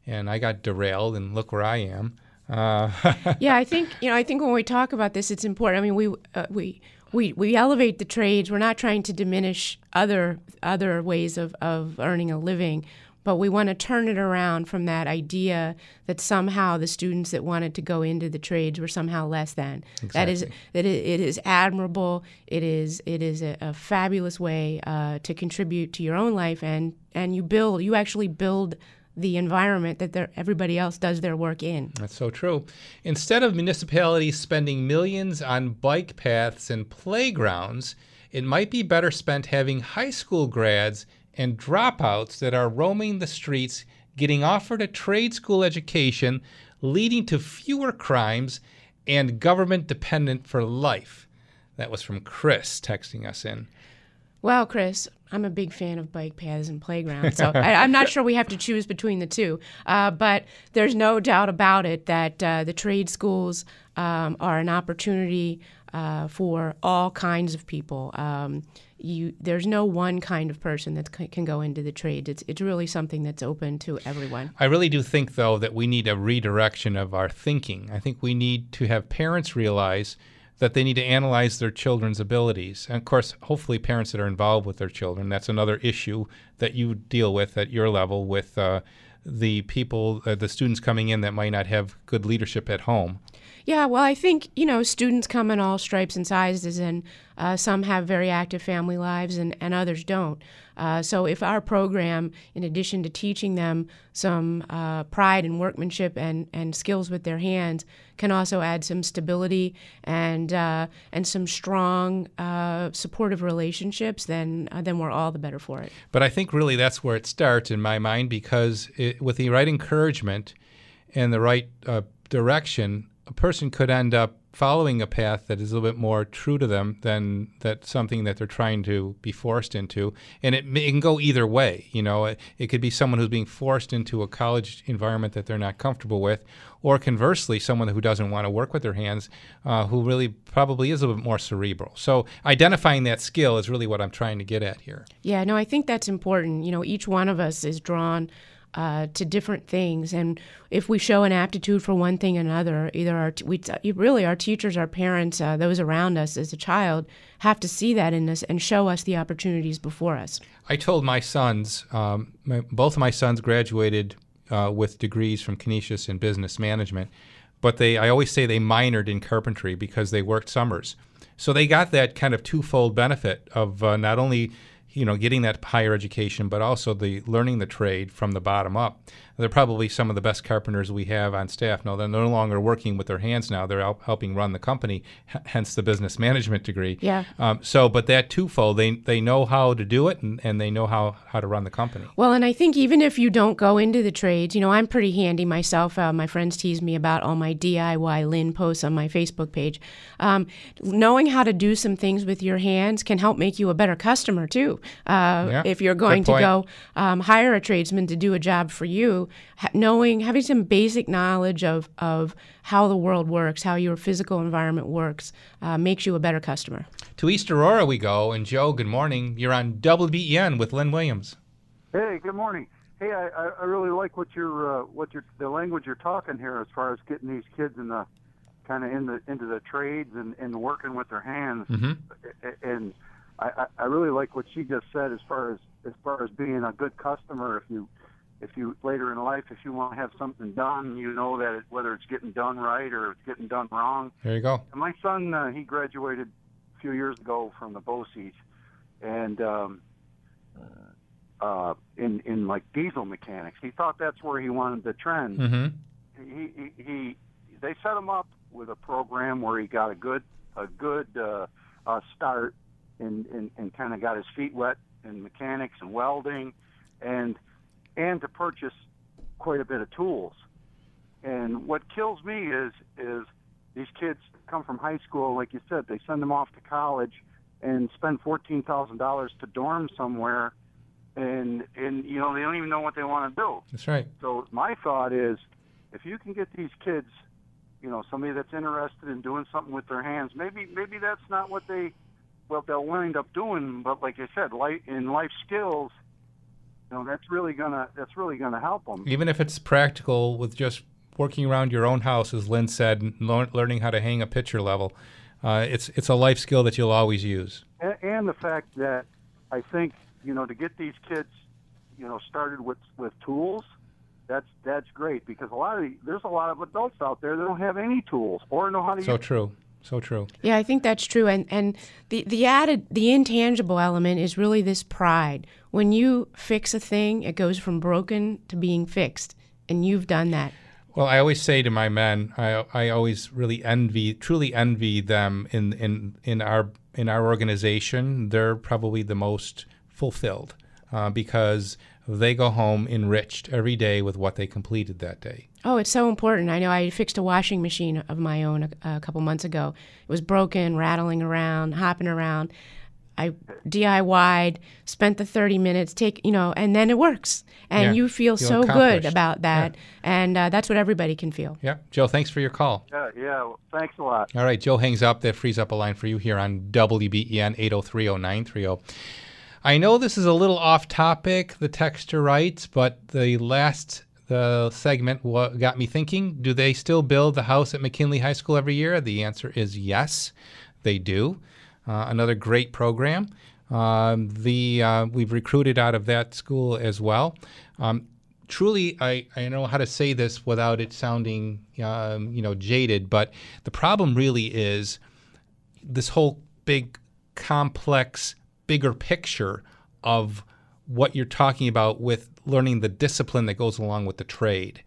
and I got derailed. And look where I am. Uh, [LAUGHS] yeah, I think you know. I think when we talk about this, it's important. I mean, we uh, we we we elevate the trades. We're not trying to diminish other other ways of of earning a living, but we want to turn it around from that idea that somehow the students that wanted to go into the trades were somehow less than. That is that it, it is admirable. It is it is a, a fabulous way uh, to contribute to your own life, and and you build you actually build the environment that everybody else does their work in. That's so true. Instead of municipalities spending millions on bike paths and playgrounds, it might be better spent having high school grads and dropouts that are roaming the streets getting offered a trade school education, leading to fewer crimes and government dependent for life. That was from Chris texting us in. Well, Chris, I'm a big fan of bike paths and playgrounds, so I, I'm not sure we have to choose between the two. Uh, but there's no doubt about it that uh, the trade schools um, are an opportunity uh, for all kinds of people. Um, you, there's no one kind of person that c- can go into the trades. It's, it's really something that's open to everyone. I really do think, though, that we need a redirection of our thinking. I think we need to have parents realize that they need to analyze their children's abilities. And of course, hopefully, parents that are involved with their children. That's another issue that you deal with at your level with uh, the people, uh, the students coming in that might not have good leadership at home. Yeah, well, I think, you know, students come in all stripes and sizes, and uh, some have very active family lives and, and others don't. Uh, so, if our program, in addition to teaching them some uh, pride and workmanship and, and skills with their hands, can also add some stability and uh, and some strong uh, supportive relationships, then uh, then we're all the better for it. But I think really that's where it starts in my mind because it, with the right encouragement and the right direction, a person could end up following a path that is a little bit more true to them than that something that they're trying to be forced into. And it, it can go either way. You know, it, it could be someone who's being forced into a college environment that they're not comfortable with, or conversely, someone who doesn't want to work with their hands, uh, who really probably is a bit more cerebral. So identifying that skill is really what I'm trying to get at here. Yeah, no, I think that's important. You know, each one of us is drawn uh, to different things. And if we show an aptitude for one thing or another, either our t- we t- really our teachers, our parents, uh, those around us as a child have to see that in us and show us the opportunities before us. I told my sons, um, my, both of my sons graduated uh, with degrees from Canisius in business management, but they I always say they minored in carpentry because they worked summers. So they got that kind of twofold benefit of uh, not only you know getting that higher education, but also the learning the trade from the bottom up. They're probably some of the best carpenters we have on staff. No, they're no longer working with their hands now. They're helping run the company, hence the business management degree. Yeah. Um, so, but that twofold, they they know how to do it and, and they know how, how to run the company. Well, and I think even if you don't go into the trades, you know, I'm pretty handy myself. Uh, my friends tease me about all my DIY Lynn posts on my Facebook page. Um, knowing how to do some things with your hands can help make you a better customer too. Uh, Yeah, if you're going to go um, hire a tradesman to do a job for you, ha- knowing having some basic knowledge of of how the world works, how your physical environment works, uh, makes you a better customer. To East Aurora we go, and Joe, good morning. You're on WBEN with Lynn Williams. Hey, good morning. Hey, I, I I really like what you're uh, what you're the language you're talking here as far as getting these kids in the kind of in the into the trades and, and working with their hands. Mhm. And I, I I really like what she just said as far as as far as being a good customer. If you if you later in life, if you want to have something done, you know that it, whether it's getting done right or it's getting done wrong. There you go. And my son, uh, he graduated a few years ago from the BOCES, and um, uh, in in like diesel mechanics. He thought that's where he wanted to trend. Mm-hmm. He, he he they set him up with a program where he got a good a good uh, uh, start and and, and kind of got his feet wet in mechanics and welding, and and to purchase quite a bit of tools. And what kills me is is these kids come from high school, like you said, they send them off to college and spend fourteen thousand dollars to dorm somewhere, and and you know they don't even know what they want to do. That's right. So my thought is, if you can get these kids, you know, somebody that's interested in doing something with their hands, maybe maybe that's not what they well, they'll wind up doing, but like I said, life in life skills, you know, that's really gonna that's really gonna help them. Even if it's practical with just working around your own house, as Lynn said, learning how to hang a picture level, uh, it's it's a life skill that you'll always use. and, and the fact that I think you know to get these kids, you know, started with with tools, that's that's great because a lot of the, there's a lot of adults out there that don't have any tools or know how to So use. true. So true. Yeah, I think that's true. And and the the added the intangible element is really this pride. When you fix a thing, it goes from broken to being fixed, and you've done that. Well, I always say to my men, I, I always really envy, truly envy them in, in, in our in our organization. They're probably the most fulfilled uh, because they go home enriched every day with what they completed that day. Oh, it's so important. I know I fixed a washing machine of my own a, a couple months ago. It was broken, rattling around, hopping around. I DIY'd, spent the 30 minutes, take, you know, and then it works. And Yeah, you feel feel so good about that. And uh, that's what everybody can feel. Yeah, Joe, thanks for your call. Yeah, yeah. well, thanks a lot. All right, Joe hangs up. That frees up a line for you here on WBEN 8030930. I know this is a little off topic, the texture writes, but the last the segment got me thinking do they still build the house at McKinley High School every year? The answer is yes, they do. Uh, another great program. Um, the uh, we've recruited out of that school as well. Um, truly, I, I know how to say this without it sounding um, you know jaded, but the problem really is this whole big, complex, bigger picture of what you're talking about with learning the discipline that goes along with the trade.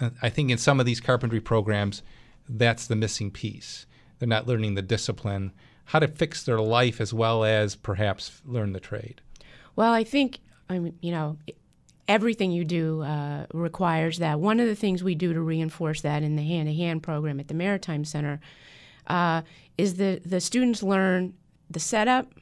Uh, I think in some of these carpentry programs, that's the missing piece. They're not learning the discipline, how to fix their life as well as perhaps learn the trade. Well, I think, I mean, you know, everything you do uh, requires that. One of the things we do to reinforce that in the hand to hand program at the Maritime Center uh, is that the students learn the setup,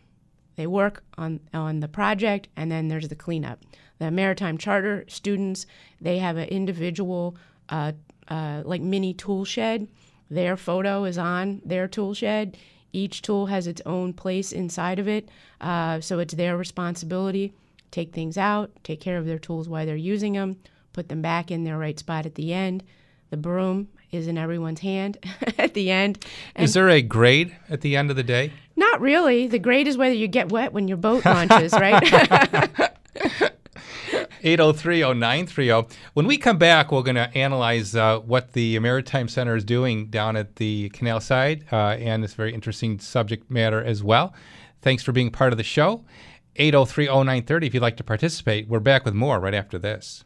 they work on, on the project, and then there's the cleanup. The Maritime Charter students, they have an individual, uh, uh, like mini tool shed. Their photo is on their tool shed. Each tool has its own place inside of it, uh, so it's their responsibility. Take things out, take care of their tools while they're using them, put them back in their right spot at the end. The broom is in everyone's hand [LAUGHS] at the end. Is there a grade at the end of the day? Not really. The grade is whether you get wet when your boat launches, right? [LAUGHS] 8030930. When we come back, we're going to analyze uh, what the Maritime Center is doing down at the canal side, uh, and a very interesting subject matter as well. Thanks for being part of the show. 8030930 if you'd like to participate. We're back with more right after this.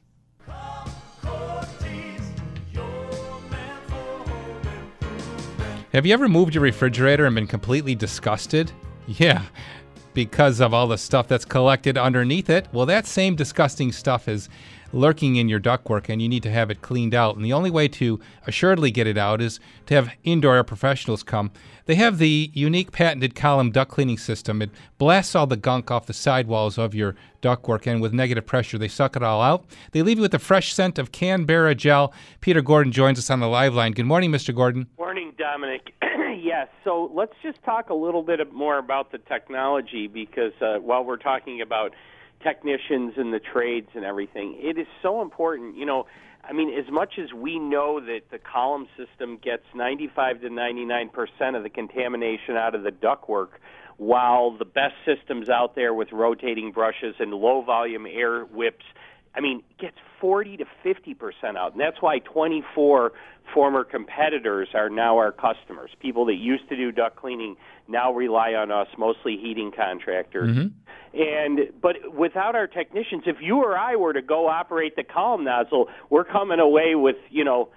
Have you ever moved your refrigerator and been completely disgusted? Yeah, because of all the stuff that's collected underneath it. Well, that same disgusting stuff is lurking in your ductwork and you need to have it cleaned out. And the only way to assuredly get it out is to have indoor air professionals come. They have the unique patented column duct cleaning system. It blasts all the gunk off the sidewalls of your ductwork and with negative pressure they suck it all out. They leave you with the fresh scent of Kanberra gel. Peter Gordon joins us on the live line. Good morning, Mr. Gordon. Morning, Domenic. [CLEARS THROAT] yes, so let's just talk a little bit more about the technology because uh, while we're talking about technicians and the trades and everything, it is so important. You know, I mean, as much as we know that the column system gets 95 to 99 percent of the contamination out of the ductwork, while the best systems out there with rotating brushes and low volume air whips, I mean, gets 40 to 50 percent out, and that's why 24 former competitors are now our customers. People that used to do duct cleaning now rely on us, mostly heating contractors. Mm-hmm. And but without our technicians, if you or I were to go operate the column nozzle, we're coming away with you know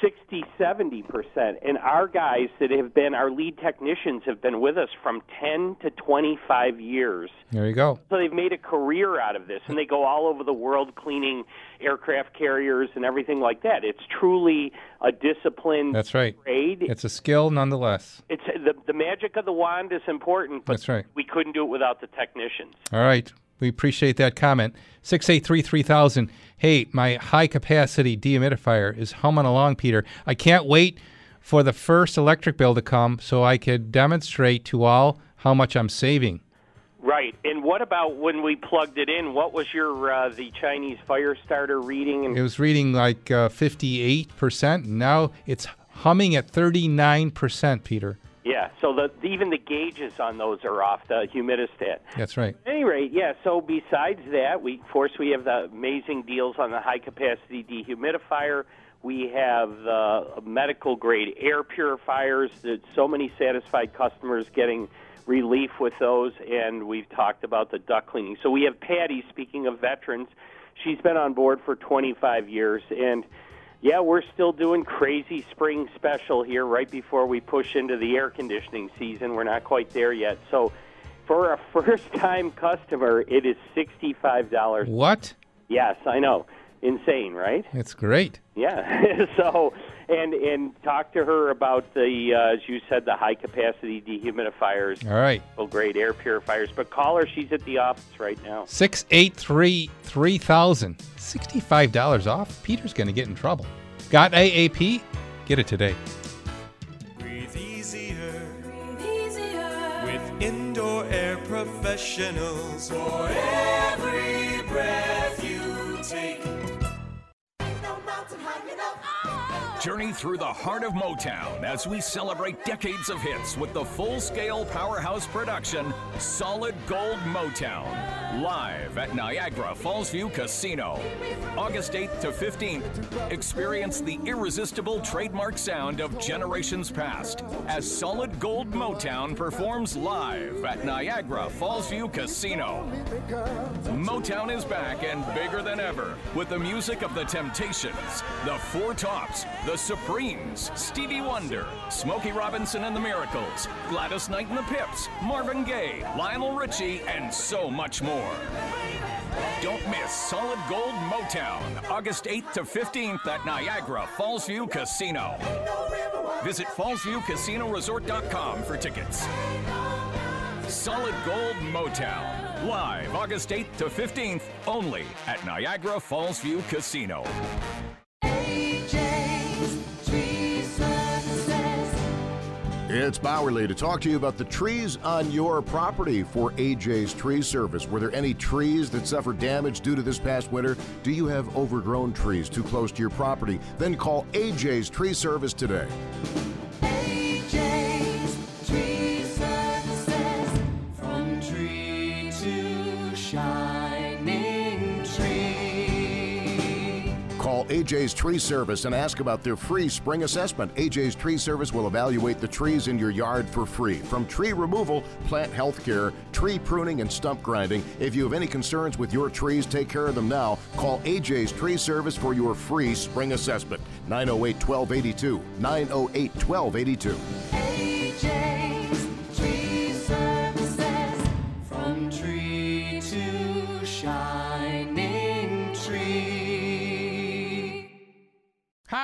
60, 70 percent. And our guys that have been our lead technicians have been with us from 10 to 25 years. There you go. So they've made a career out of this, and they go all over the world cleaning aircraft carriers and everything like that. It's truly a disciplined That's right. trade. It's a skill nonetheless. It's the the magic of the wand is important, but That's right. we couldn't do it without the technicians. All right. We appreciate that comment. 683 3000. Hey, my high capacity dehumidifier is humming along, Peter. I can't wait for the first electric bill to come so I could demonstrate to all how much I'm saving. Right. And what about when we plugged it in? What was your uh, the Chinese fire starter reading? It was reading like uh, 58%. Now it's humming at 39%, Peter. Yeah, so the even the gauges on those are off the humidistat. That's right. At any rate, yeah. So besides that, we of course we have the amazing deals on the high capacity dehumidifier. We have the medical grade air purifiers that so many satisfied customers getting relief with those, and we've talked about the duct cleaning. So we have Patty. Speaking of veterans, she's been on board for 25 years, and yeah, we're still doing crazy spring special here right before we push into the air conditioning season. We're not quite there yet. So for a [LAUGHS] first time customer, it is $65. What? Yes, I know. Insane, right? It's great. Yeah. [LAUGHS] so, and and talk to her about the, uh, as you said, the high capacity dehumidifiers, All right. medical great air purifiers. But call her; she's at the office right now. 683 3000. $65 off? Peter's going to get in trouble. Got AAP? Get it today. Breathe easier. With indoor air professionals. For every breath you take. Journey through the heart of Motown as we celebrate decades of hits with the full scale powerhouse production Solid Gold Motown. Live at Niagara Falls View Casino. August 8th to 15th. Experience the irresistible trademark sound of generations past as Solid Gold Motown performs live at Niagara Falls View Casino. Motown is back and bigger than ever with the music of the Temptations, the Four Tops, the Supremes, Stevie Wonder, Smokey Robinson and the Miracles, Gladys Knight and the Pips, Marvin Gaye, Lionel Richie, and so much more. Don't miss Solid Gold Motown, August 8th to 15th at Niagara Falls View Casino. Visit fallsviewcasinoresort.com for tickets. Solid Gold Motown, live August 8th to 15th, only at Niagara Falls View Casino. It's Bowerly to talk to you about the trees on your property for AJ's Tree Service. Were there any trees that suffered damage due to this past winter? Do you have overgrown trees too close to your property? Then call AJ's Tree Service today. Call AJ's Tree Service and ask about their free spring assessment. AJ's Tree Service will evaluate the trees in your yard for free. From tree removal, plant health care, tree pruning, and stump grinding. If you have any concerns with your trees, take care of them now. Call AJ's Tree Service for your free spring assessment. 908 1282. 908 1282.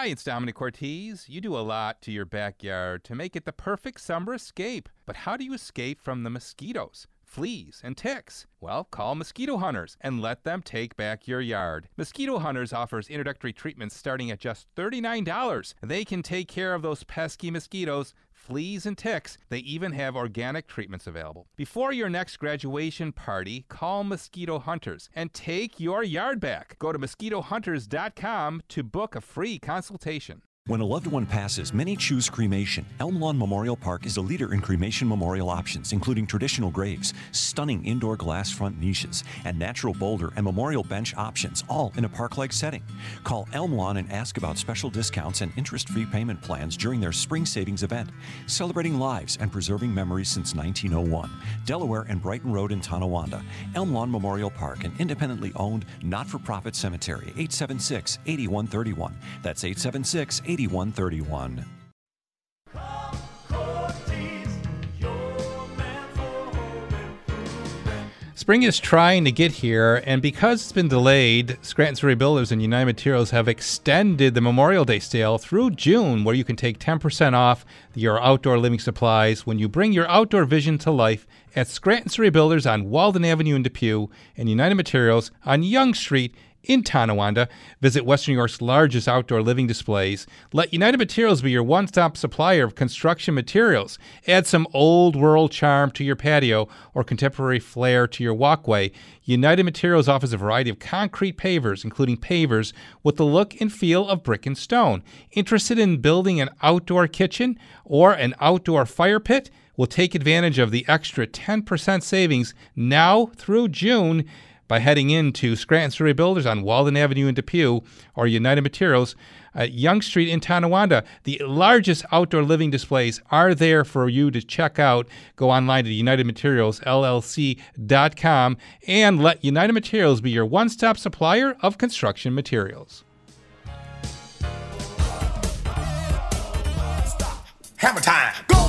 Hi, it's Domenic Cortese. You do a lot to your backyard to make it the perfect summer escape. But how do you escape from the mosquitoes? Fleas and ticks? Well, call Mosquito Hunters and let them take back your yard. Mosquito Hunters offers introductory treatments starting at just $39. They can take care of those pesky mosquitoes, fleas, and ticks. They even have organic treatments available. Before your next graduation party, call Mosquito Hunters and take your yard back. Go to mosquitohunters.com to book a free consultation. When a loved one passes, many choose cremation. Elm Lawn Memorial Park is a leader in cremation memorial options, including traditional graves, stunning indoor glass front niches, and natural boulder and memorial bench options, all in a park like setting. Call Elm Lawn and ask about special discounts and interest free payment plans during their spring savings event, celebrating lives and preserving memories since 1901. Delaware and Brighton Road in Tonawanda. Elm Lawn Memorial Park, an independently owned, not for profit cemetery, 876 8131. That's 876 8131. Spring is trying to get here, and because it's been delayed, Scranton Surrey Builders and United Materials have extended the Memorial Day sale through June, where you can take 10% off your outdoor living supplies when you bring your outdoor vision to life at Scranton Surrey Builders on Walden Avenue in Depew and United Materials on Young Street in Tonawanda. Visit Western New York's largest outdoor living displays. Let United Materials be your one stop supplier of construction materials. Add some old world charm to your patio or contemporary flair to your walkway. United Materials offers a variety of concrete pavers, including pavers with the look and feel of brick and stone. Interested in building an outdoor kitchen or an outdoor fire pit? Will take advantage of the extra 10% savings now through June by heading into Scranton Surrey Builders on Walden Avenue in Depew or United Materials at Young Street in Tonawanda. The largest outdoor living displays are there for you to check out. Go online to UnitedMaterialsLLC.com and let United Materials be your one stop supplier of construction materials. Hammer time. A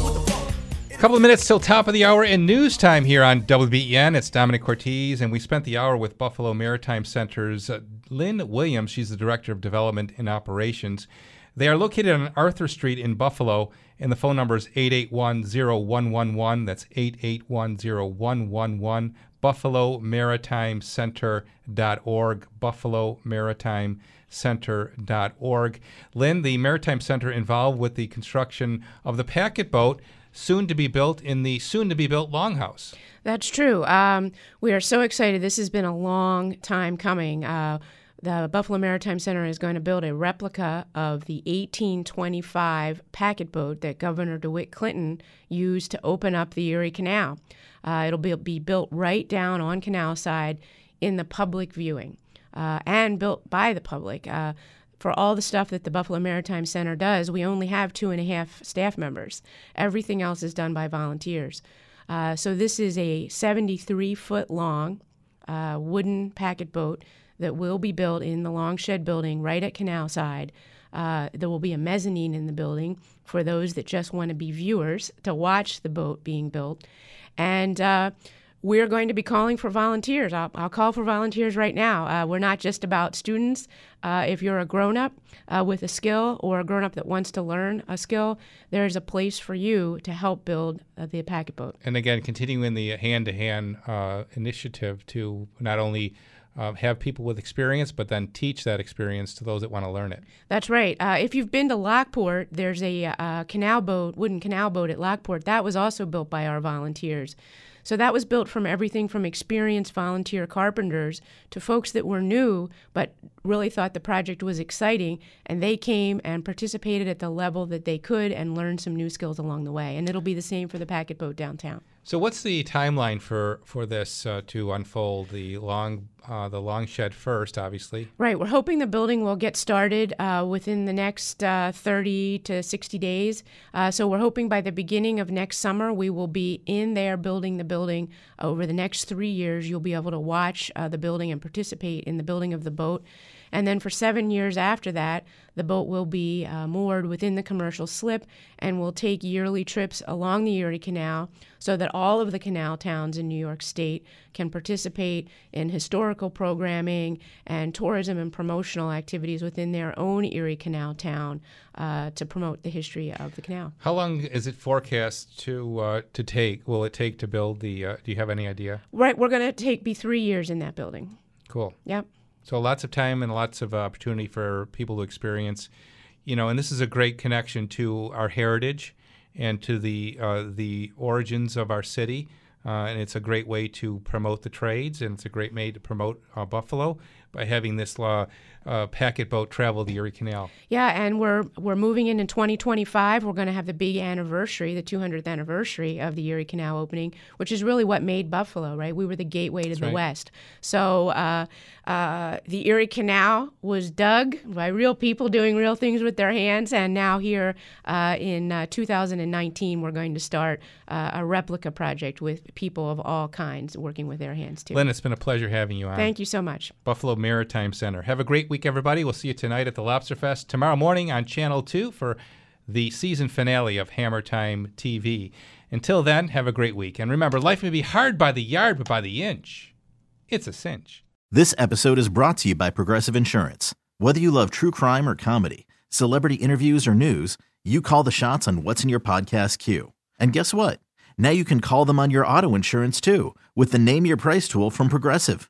couple of minutes till top of the hour in news time here on WBEN. It's Domenic Cortese, and we spent the hour with Buffalo Maritime Center's uh, Lynn Williams. She's the Director of Development and Operations. They are located on Arthur Street in Buffalo, and the phone number is 8810111. That's 8810111. BuffaloMaritimeCenter.org. BuffaloMaritimeCenter.org. Lynn, the Maritime Center involved with the construction of the packet boat soon to be built in the soon to be built longhouse. That's true. Um, we are so excited. This has been a long time coming. Uh, the Buffalo Maritime Center is going to build a replica of the 1825 packet boat that Governor DeWitt Clinton used to open up the Erie Canal. Uh, it'll be, be built right down on Canal Side in the public viewing uh, and built by the public. Uh, for all the stuff that the Buffalo Maritime Center does, we only have two and a half staff members. Everything else is done by volunteers. Uh, so this is a 73 foot long uh, wooden packet boat that will be built in the long shed building right at Canal Side. Uh, there will be a mezzanine in the building for those that just want to be viewers to watch the boat being built. And uh, we're going to be calling for volunteers. I'll, I'll call for volunteers right now. Uh, we're not just about students. Uh, if you're a grown up uh, with a skill or a grown up that wants to learn a skill, there's a place for you to help build uh, the packet boat. And again, continuing the hand to hand initiative to not only uh, have people with experience, but then teach that experience to those that want to learn it. That's right. Uh, if you've been to Lockport, there's a uh, canal boat, wooden canal boat at Lockport. That was also built by our volunteers. So that was built from everything from experienced volunteer carpenters to folks that were new but really thought the project was exciting, and they came and participated at the level that they could and learned some new skills along the way. And it'll be the same for the packet boat downtown. So, what's the timeline for for this uh, to unfold? The long uh, the long shed first, obviously. Right. We're hoping the building will get started uh, within the next uh, 30 to 60 days. Uh, so we're hoping by the beginning of next summer we will be in there building the building. Over the next three years, you'll be able to watch uh, the building and participate in the building of the boat. And then for seven years after that, the boat will be uh, moored within the commercial slip and will take yearly trips along the Erie Canal so that all of the canal towns in New York State can participate in historical programming and tourism and promotional activities within their own Erie Canal town uh, to promote the history of the canal. How long is it forecast to uh, to take? Will it take to build the? Uh, do you have any idea? Right, we're going to take be three years in that building. Cool. Yep. So lots of time and lots of opportunity for people to experience, you know, and this is a great connection to our heritage and to the uh, the origins of our city. Uh, and it's a great way to promote the trades, and it's a great way to promote uh, Buffalo by having this law, uh, packet boat travel the Erie Canal. Yeah, and we're we're moving in in 2025. We're going to have the big anniversary, the 200th anniversary of the Erie Canal opening, which is really what made Buffalo. Right, we were the gateway to That's the right. West. So uh, uh, the Erie Canal was dug by real people doing real things with their hands, and now here uh, in uh, 2019, we're going to start uh, a replica project with people of all kinds working with their hands too. Lynn, it's been a pleasure having you on. Thank you so much. Buffalo Maritime Center. Have a great week, everybody. We'll see you tonight at the Lobster Fest, tomorrow morning on Channel 2 for the season finale of Hammer Time TV. Until then, have a great week. And remember, life may be hard by the yard, but by the inch, it's a cinch. This episode is brought to you by Progressive Insurance. Whether you love true crime or comedy, celebrity interviews or news, you call the shots on what's in your podcast queue. And guess what? Now you can call them on your auto insurance too with the Name Your Price tool from Progressive.